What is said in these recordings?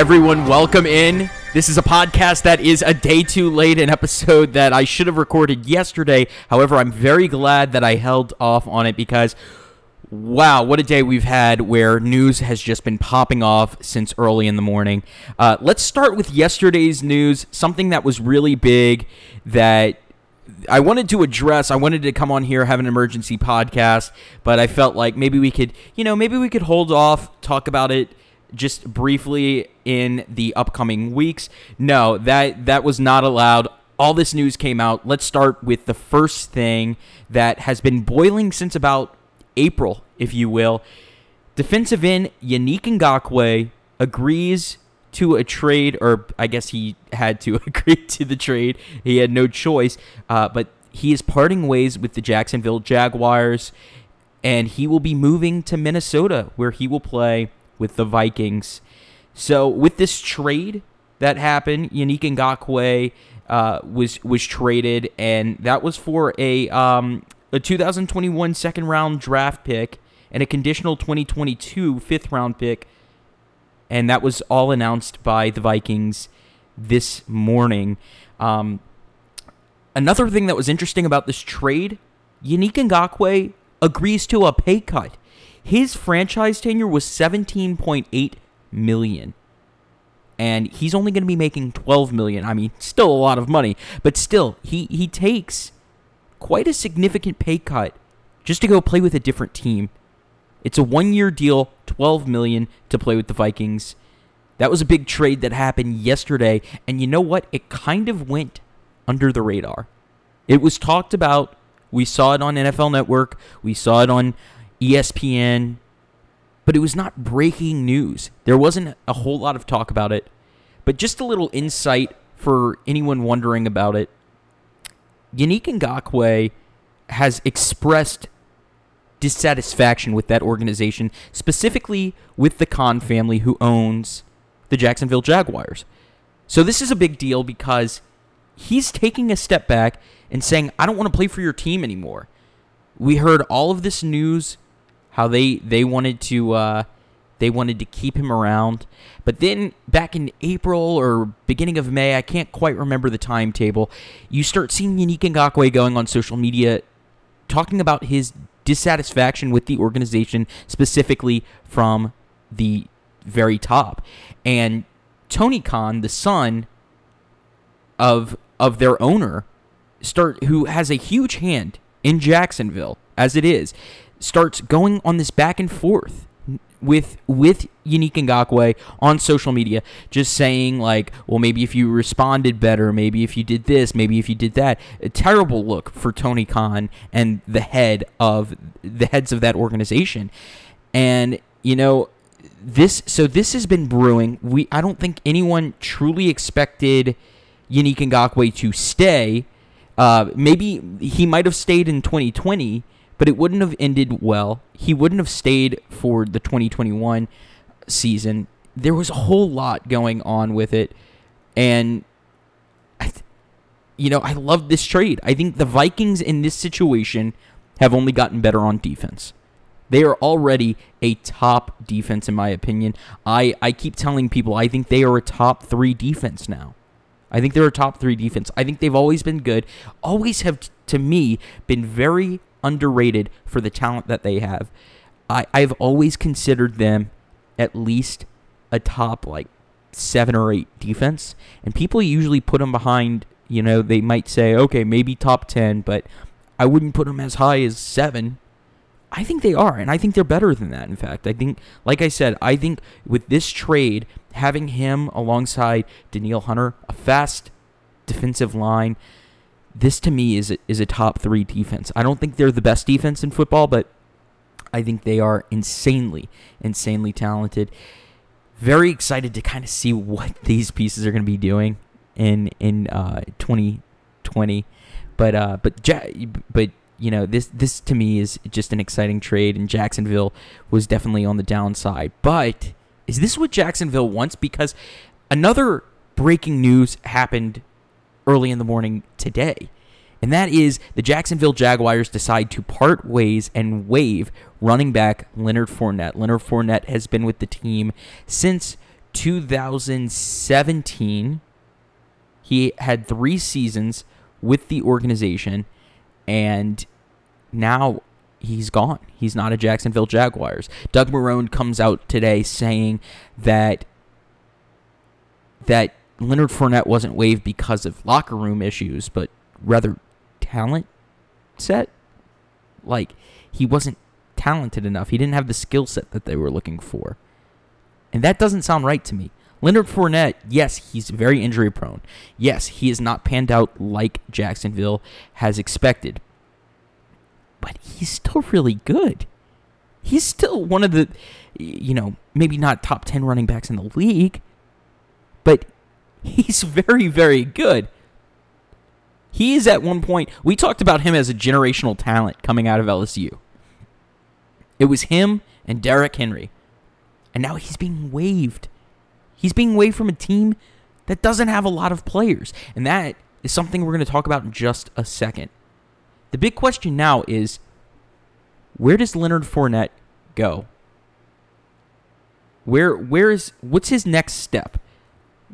Everyone, welcome in. This is a podcast that is a day too late, an episode that I should have recorded yesterday. However, I'm very glad that I held off on it because, wow, what a day we've had where news has just been popping off since early in the morning. Uh, let's start with yesterday's news, something that was really big that I wanted to address. I wanted to come on here, have an emergency podcast, but I felt like maybe we could, you know, maybe we could hold off, talk about it just briefly in the upcoming weeks. No, that that was not allowed. All this news came out. Let's start with the first thing that has been boiling since about April, if you will. Defensive end Yannick Ngakoue agrees to a trade, or I guess he had to agree to the trade. He had no choice, uh, but he is parting ways with the Jacksonville Jaguars, and he will be moving to Minnesota, where he will play with the Vikings. So with this trade that happened, Yannick Ngakoue uh, was was traded, and that was for a um, a 2021 second round draft pick and a conditional 2022 fifth round pick, and that was all announced by the Vikings this morning. Um, another thing that was interesting about this trade, Yannick Ngakoue agrees to a pay cut. His franchise tender was 17.8 million. And he's only going to be making 12 million. I mean, still a lot of money, but still he he takes quite a significant pay cut just to go play with a different team. It's a 1-year deal, 12 million to play with the Vikings. That was a big trade that happened yesterday, and you know what? It kind of went under the radar. It was talked about. We saw it on NFL Network. We saw it on ESPN, but it was not breaking news. There wasn't a whole lot of talk about it, but just a little insight for anyone wondering about it. Yannick Ngakoue has expressed dissatisfaction with that organization, specifically with the Khan family who owns the Jacksonville Jaguars. So this is a big deal because he's taking a step back and saying, I don't want to play for your team anymore. We heard all of this news how they they wanted to uh, they wanted to keep him around. But then back in April or beginning of May, I can't quite remember the timetable. You start seeing Yannick Ngakoue going on social media talking about his dissatisfaction with the organization, specifically from the very top. And Tony Khan, the son of of their owner, start who has a huge hand in Jacksonville as it is starts going on this back and forth with with Yannick Ngakoue on social media, just saying like, well, maybe if you responded better, maybe if you did this, maybe if you did that. A terrible look for Tony Khan and the head of the heads of that organization, and you know this. So this has been brewing. We I don't think anyone truly expected Yannick Ngakoue to stay. Uh, maybe he might have stayed in 2020 but it wouldn't have ended well. He wouldn't have stayed for the 2021 season. There was a whole lot going on with it, and you know I love this trade. I think the Vikings in this situation have only gotten better on defense. They are already a top defense in my opinion. I, I keep telling people I think they are a top three defense now. I think they're a top three defense. I think they've always been good. Always have, to me, been very underrated for the talent that they have. I, I've always considered them at least a top like seven or eight defense, and people usually put them behind. You know, they might say, okay, maybe top ten, but I wouldn't put them as high as seven. I think they are, and I think they're better than that. In fact, I think, like I said, I think with this trade, having him alongside Danielle Hunter, a fast defensive line, this to me is a, is a top three defense. I don't think they're the best defense in football, but I think they are insanely, insanely talented. Very excited to kind of see what these pieces are going to be doing in in uh, 2020. But uh, but but you know this this to me is just an exciting trade, and Jacksonville was definitely on the downside. But is this what Jacksonville wants? Because another breaking news happened early in the morning today. And that is the Jacksonville Jaguars decide to part ways and waive running back Leonard Fournette. Leonard Fournette has been with the team since 2017, he had three seasons with the organization, and now he's gone. He's not a Jacksonville Jaguars. Doug Marrone comes out today saying that that Leonard Fournette wasn't waived because of locker room issues, but rather talent set. Like he wasn't talented enough. He didn't have the skill set that they were looking for. And that doesn't sound right to me. Leonard Fournette, yes, he's very injury prone. Yes, he has not panned out like Jacksonville has expected. But he's still really good. He's still one of the, you know, maybe not top 10 running backs in the league, but he's very, very good. He is at one point, we talked about him as a generational talent coming out of LSU. It was him and Derrick Henry. And now he's being waived. He's being waived from a team that doesn't have a lot of players. And that is something we're going to talk about in just a second. The big question now is where does Leonard Fournette go? Where where is what's his next step?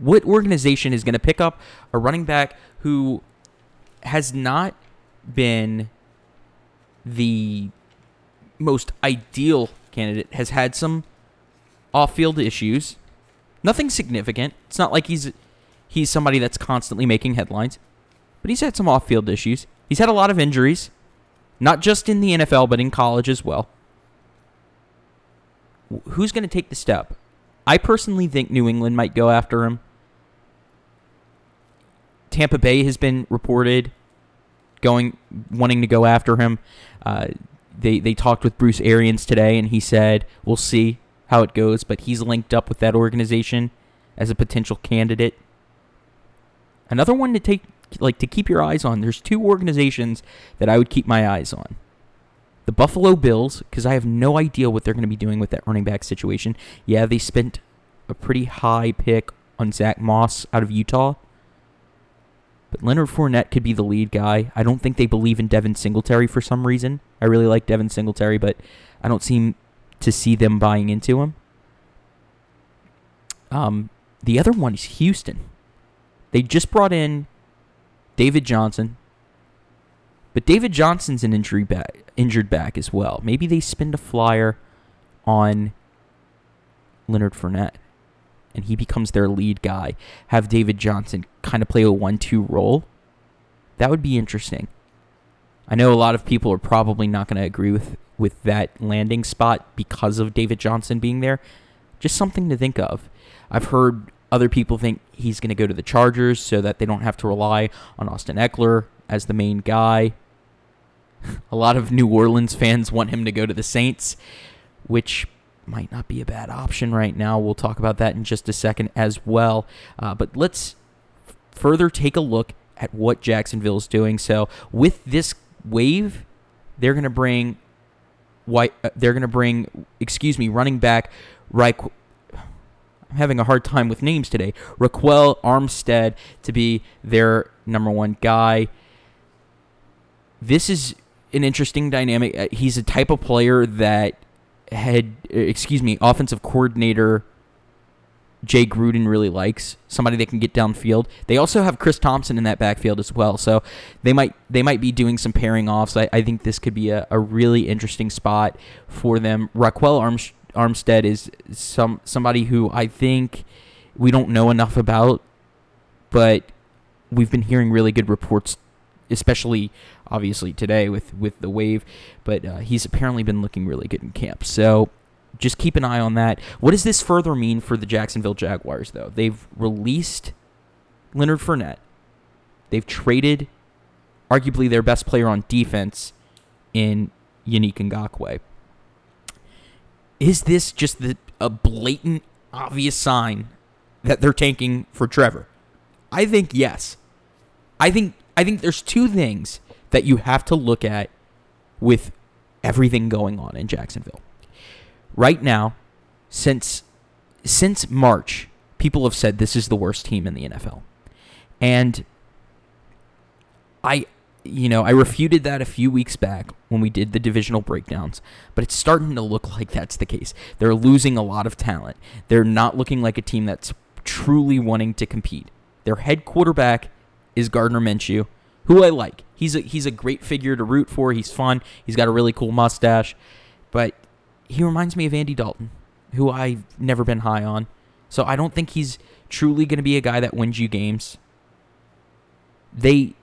What organization is going to pick up a running back who has not been the most ideal candidate, has had some off-field issues. Nothing significant. It's not like he's he's somebody that's constantly making headlines, but he's had some off-field issues. He's had a lot of injuries, not just in the NFL but in college as well. Who's going to take the step? I personally think New England might go after him. Tampa Bay has been reported going wanting to go after him. Uh, they they talked with Bruce Arians today, and he said we'll see how it goes, but he's linked up with that organization as a potential candidate. Another one to take like to keep your eyes on. There's two organizations that I would keep my eyes on. The Buffalo Bills, because I have no idea what they're going to be doing with that running back situation. Yeah, they spent a pretty high pick on Zach Moss out of Utah. But Leonard Fournette could be the lead guy. I don't think they believe in Devin Singletary for some reason. I really like Devin Singletary, but I don't seem to see them buying into him. Um, the other one is Houston. They just brought in David Johnson, but David Johnson's an injury back, injured back as well. Maybe they spend a flyer on Leonard Fournette and he becomes their lead guy. Have David Johnson kind of play a one-two role. That would be interesting. I know a lot of people are probably not going to agree with with that landing spot because of David Johnson being there. Just something to think of. I've heard other people think he's going to go to the Chargers so that they don't have to rely on Austin Ekeler as the main guy. a lot of New Orleans fans want him to go to the Saints, which might not be a bad option right now. We'll talk about that in just a second as well. Uh, but let's further take a look at what Jacksonville is doing. So with this waive, they're going to bring white. Uh, they're going to bring, excuse me, running back right. I'm having a hard time with names today. Ryquell Armstead to be their number one guy. This is an interesting dynamic. Uh, he's a type of player that head, uh, excuse me, offensive coordinator Jay Gruden really likes somebody that can get downfield. They also have Chris Thompson in that backfield as well, so they might they might be doing some pairing offs. I, I think this could be a, a really interesting spot for them. Arms, Armstead is some somebody who I think we don't know enough about, but we've been hearing really good reports, especially obviously today with with the waive. But uh, he's apparently been looking really good in camp. So just keep an eye on that. What does this further mean for the Jacksonville Jaguars, though? They've released Leonard Fournette. They've traded arguably their best player on defense in Yannick Ngakoue. Is this just the, a blatant, obvious sign that they're tanking for Trevor? I think yes. I think I think there's two things that you have to look at with everything going on in Jacksonville right now, since since March, people have said this is the worst team in the NFL. And I you know, I refuted that a few weeks back when we did the divisional breakdowns, but it's starting to look like that's the case. They're losing a lot of talent. They're not looking like a team that's truly wanting to compete. Their head quarterback is Gardner Minshew, who I like. He's a he's a great figure to root for. He's fun. He's got a really cool mustache, but he reminds me of Andy Dalton, who I've never been high on. So I don't think he's truly going to be a guy that wins you games. They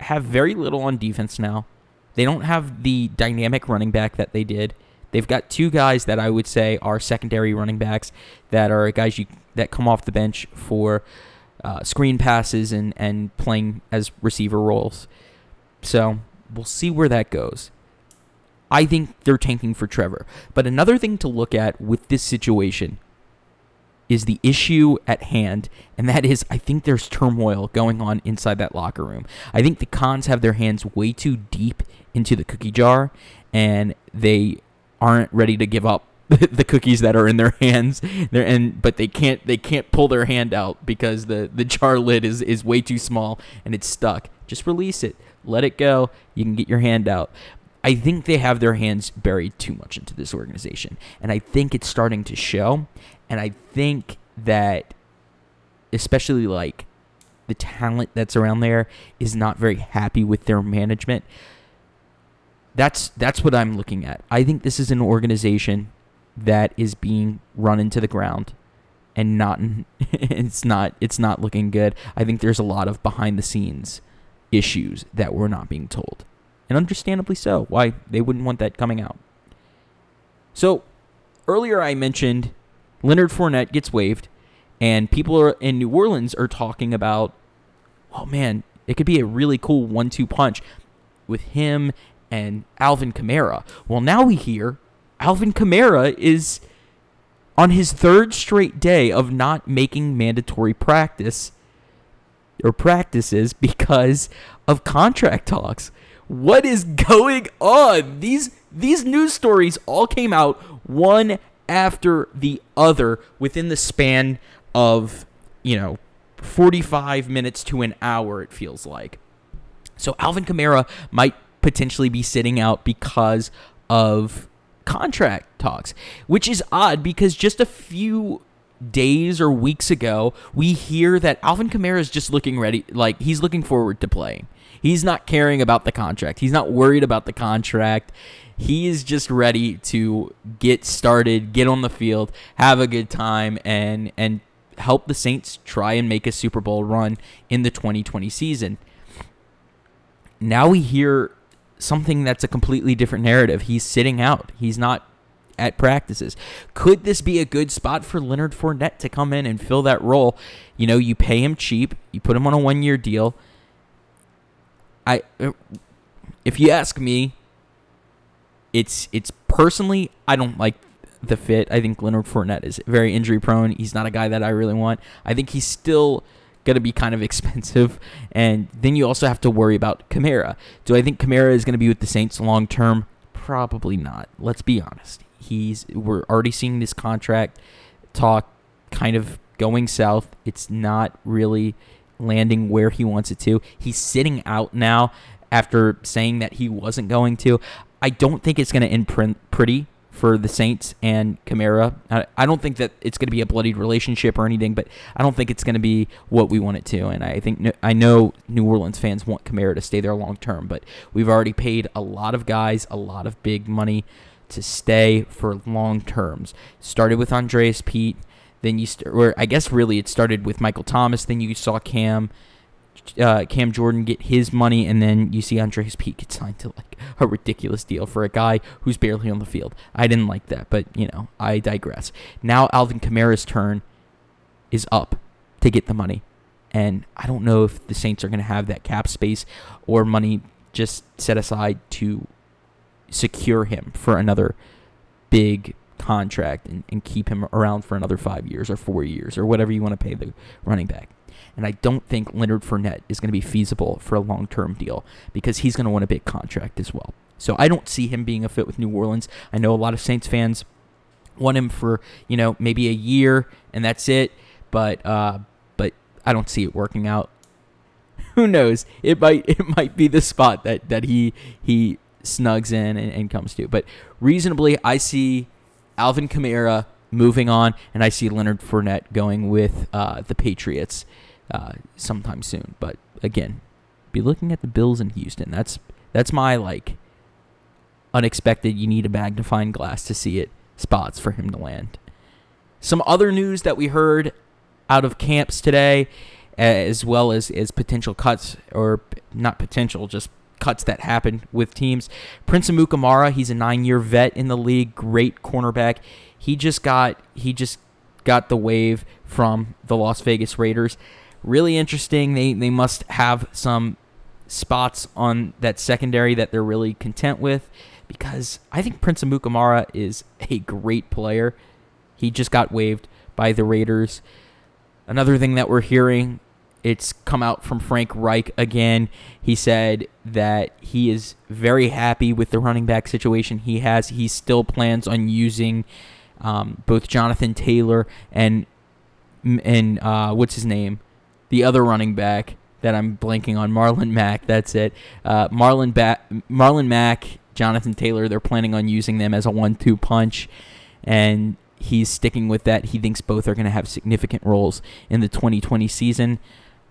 have very little on defense now. They don't have the dynamic running back that they did. They've got two guys that I would say are secondary running backs that are guys you that come off the bench for uh, screen passes and and playing as receiver roles. So we'll see where that goes. I think they're tanking for Trevor. But another thing to look at with this situation is the issue at hand, and that is I think there's turmoil going on inside that locker room. I think the Khans have their hands way too deep into the cookie jar, and they aren't ready to give up the cookies that are in their hands. They're, and but they can't they can't pull their hand out because the the jar lid is is way too small and it's stuck. Just release it. Let it go. You can get your hand out. I think they have their hands buried too much into this organization. And I think it's starting to show. And I think that, especially like the talent that's around there, is not very happy with their management. That's that's what I'm looking at. I think this is an organization that is being run into the ground and not it's not it's not looking good. I think there's a lot of behind the scenes issues that we're not being told. And understandably so. Why they wouldn't want that coming out. So, earlier I mentioned Leonard Fournette gets waived, and people are, in New Orleans are talking about, oh man, it could be a really cool one-two punch with him and Alvin Kamara. Well, now we hear Alvin Kamara is on his third straight day of not making mandatory practice or practices because of contract talks. What is going on? These these news stories all came out one after the other within the span of, you know, 45 minutes to an hour, it feels like. So Alvin Kamara might potentially be sitting out because of contract talks, which is odd because just a few days or weeks ago, we hear that Alvin Kamara is just looking ready, like he's looking forward to playing. He's not caring about the contract. He's not worried about the contract. He is just ready to get started, get on the field, have a good time, and and help the Saints try and make a Super Bowl run in the 2020 season. Now we hear something that's a completely different narrative. He's sitting out. He's not at practices. Could this be a good spot for Leonard Fournette to come in and fill that role? You know, you pay him cheap, you put him on a one year deal. I, if you ask me, it's it's personally I don't like the fit. I think Leonard Fournette is very injury prone. He's not a guy that I really want. I think he's still going to be kind of expensive. And then you also have to worry about Kamara. Do I think Kamara is going to be with the Saints long term? Probably not. Let's be honest. He's we're already seeing this contract talk kind of going south. It's not really landing where he wants it to. He's sitting out now after saying that he wasn't going to. I don't think it's going to end pretty for the Saints and Kamara. I don't think that it's going to be a bloodied relationship or anything, but I don't think it's going to be what we want it to. And I think I know New Orleans fans want Kamara to stay there long term, but we've already paid a lot of guys a lot of big money to stay for long terms. Started with Andrus Peat, then you st- or I guess really it started with Michael Thomas. Then you saw Cam uh, Cam Jordan get his money, and then you see Andrus Peat get signed to like a ridiculous deal for a guy who's barely on the field. I didn't like that, but you know, I digress. Now Alvin Kamara's turn is up to get the money, and I don't know if the Saints are going to have that cap space or money just set aside to secure him for another big contract and, and keep him around for another five years or four years or whatever you want to pay the running back. And I don't think Leonard Fournette is going to be feasible for a long term deal because he's going to want a big contract as well. So I don't see him being a fit with New Orleans. I know a lot of Saints fans want him for, you know, maybe a year and that's it. But uh, but I don't see it working out. who knows? It might it might be the spot that that he he snugs in and, and comes to. But reasonably, I see Alvin Kamara moving on, and I see Leonard Fournette going with uh, the Patriots uh, sometime soon. But again, be looking at the Bills in Houston. That's that's my like unexpected. You need a magnifying glass to see it spots for him to land. Some other news that we heard out of camps today, as well as as potential cuts or not potential, just cuts that happen with teams. Prince Amukamara, he's a nine-year vet in the league, great cornerback. He just got he just got the waive from the Las Vegas Raiders. Really interesting. They they must have some spots on that secondary that they're really content with because I think Prince Amukamara is a great player. He just got waived by the Raiders. Another thing that we're hearing, it's come out from Frank Reich again. He said that he is very happy with the running back situation he has. He still plans on using um, both Jonathan Taylor and and uh, what's his name, the other running back that I'm blanking on, Marlon Mack. That's it. Uh, Marlon ba- Marlon Mack, Jonathan Taylor. They're planning on using them as a one-two punch, and he's sticking with that. He thinks both are going to have significant roles in the 2020 season.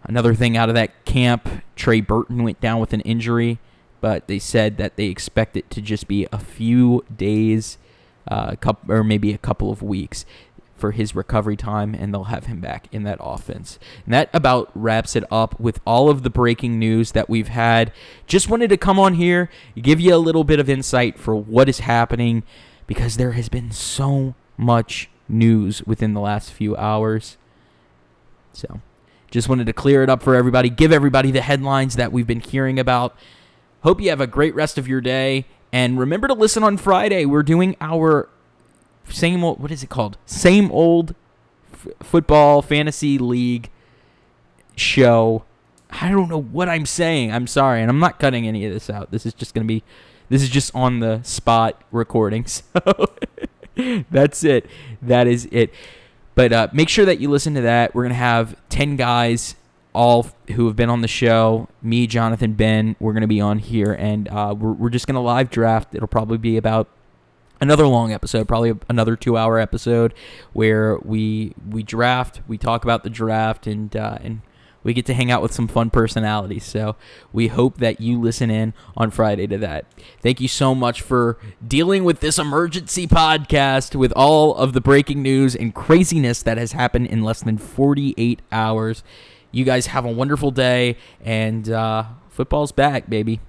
Another thing out of that camp, Trey Burton went down with an injury, but they said that they expect it to just be a few days uh, couple, or maybe a couple of weeks for his recovery time, and they'll have him back in that offense. And that about wraps it up with all of the breaking news that we've had. Just wanted to come on here, give you a little bit of insight for what is happening, because there has been so much news within the last few hours. So, just wanted to clear it up for everybody, give everybody the headlines that we've been hearing about. Hope you have a great rest of your day. And remember to listen on Friday. We're doing our same old, what is it called? Same old f- football fantasy league show. I don't know what I'm saying. I'm sorry. And I'm not cutting any of this out. This is just going to be, this is just on the spot recording. So that's it. That is it. But uh, make sure that you listen to that. We're going to have 10 guys all who have been on the show, me, Jonathan, Ben, we're going to be on here, and uh, we're, we're just going to live draft. It'll probably be about another long episode, probably another two-hour episode, where we we draft, we talk about the draft, and uh, and we get to hang out with some fun personalities. So we hope that you listen in on Friday to that. Thank you so much for dealing with this emergency podcast with all of the breaking news and craziness that has happened in less than 48 hours. You guys have a wonderful day, and uh, football's back, baby.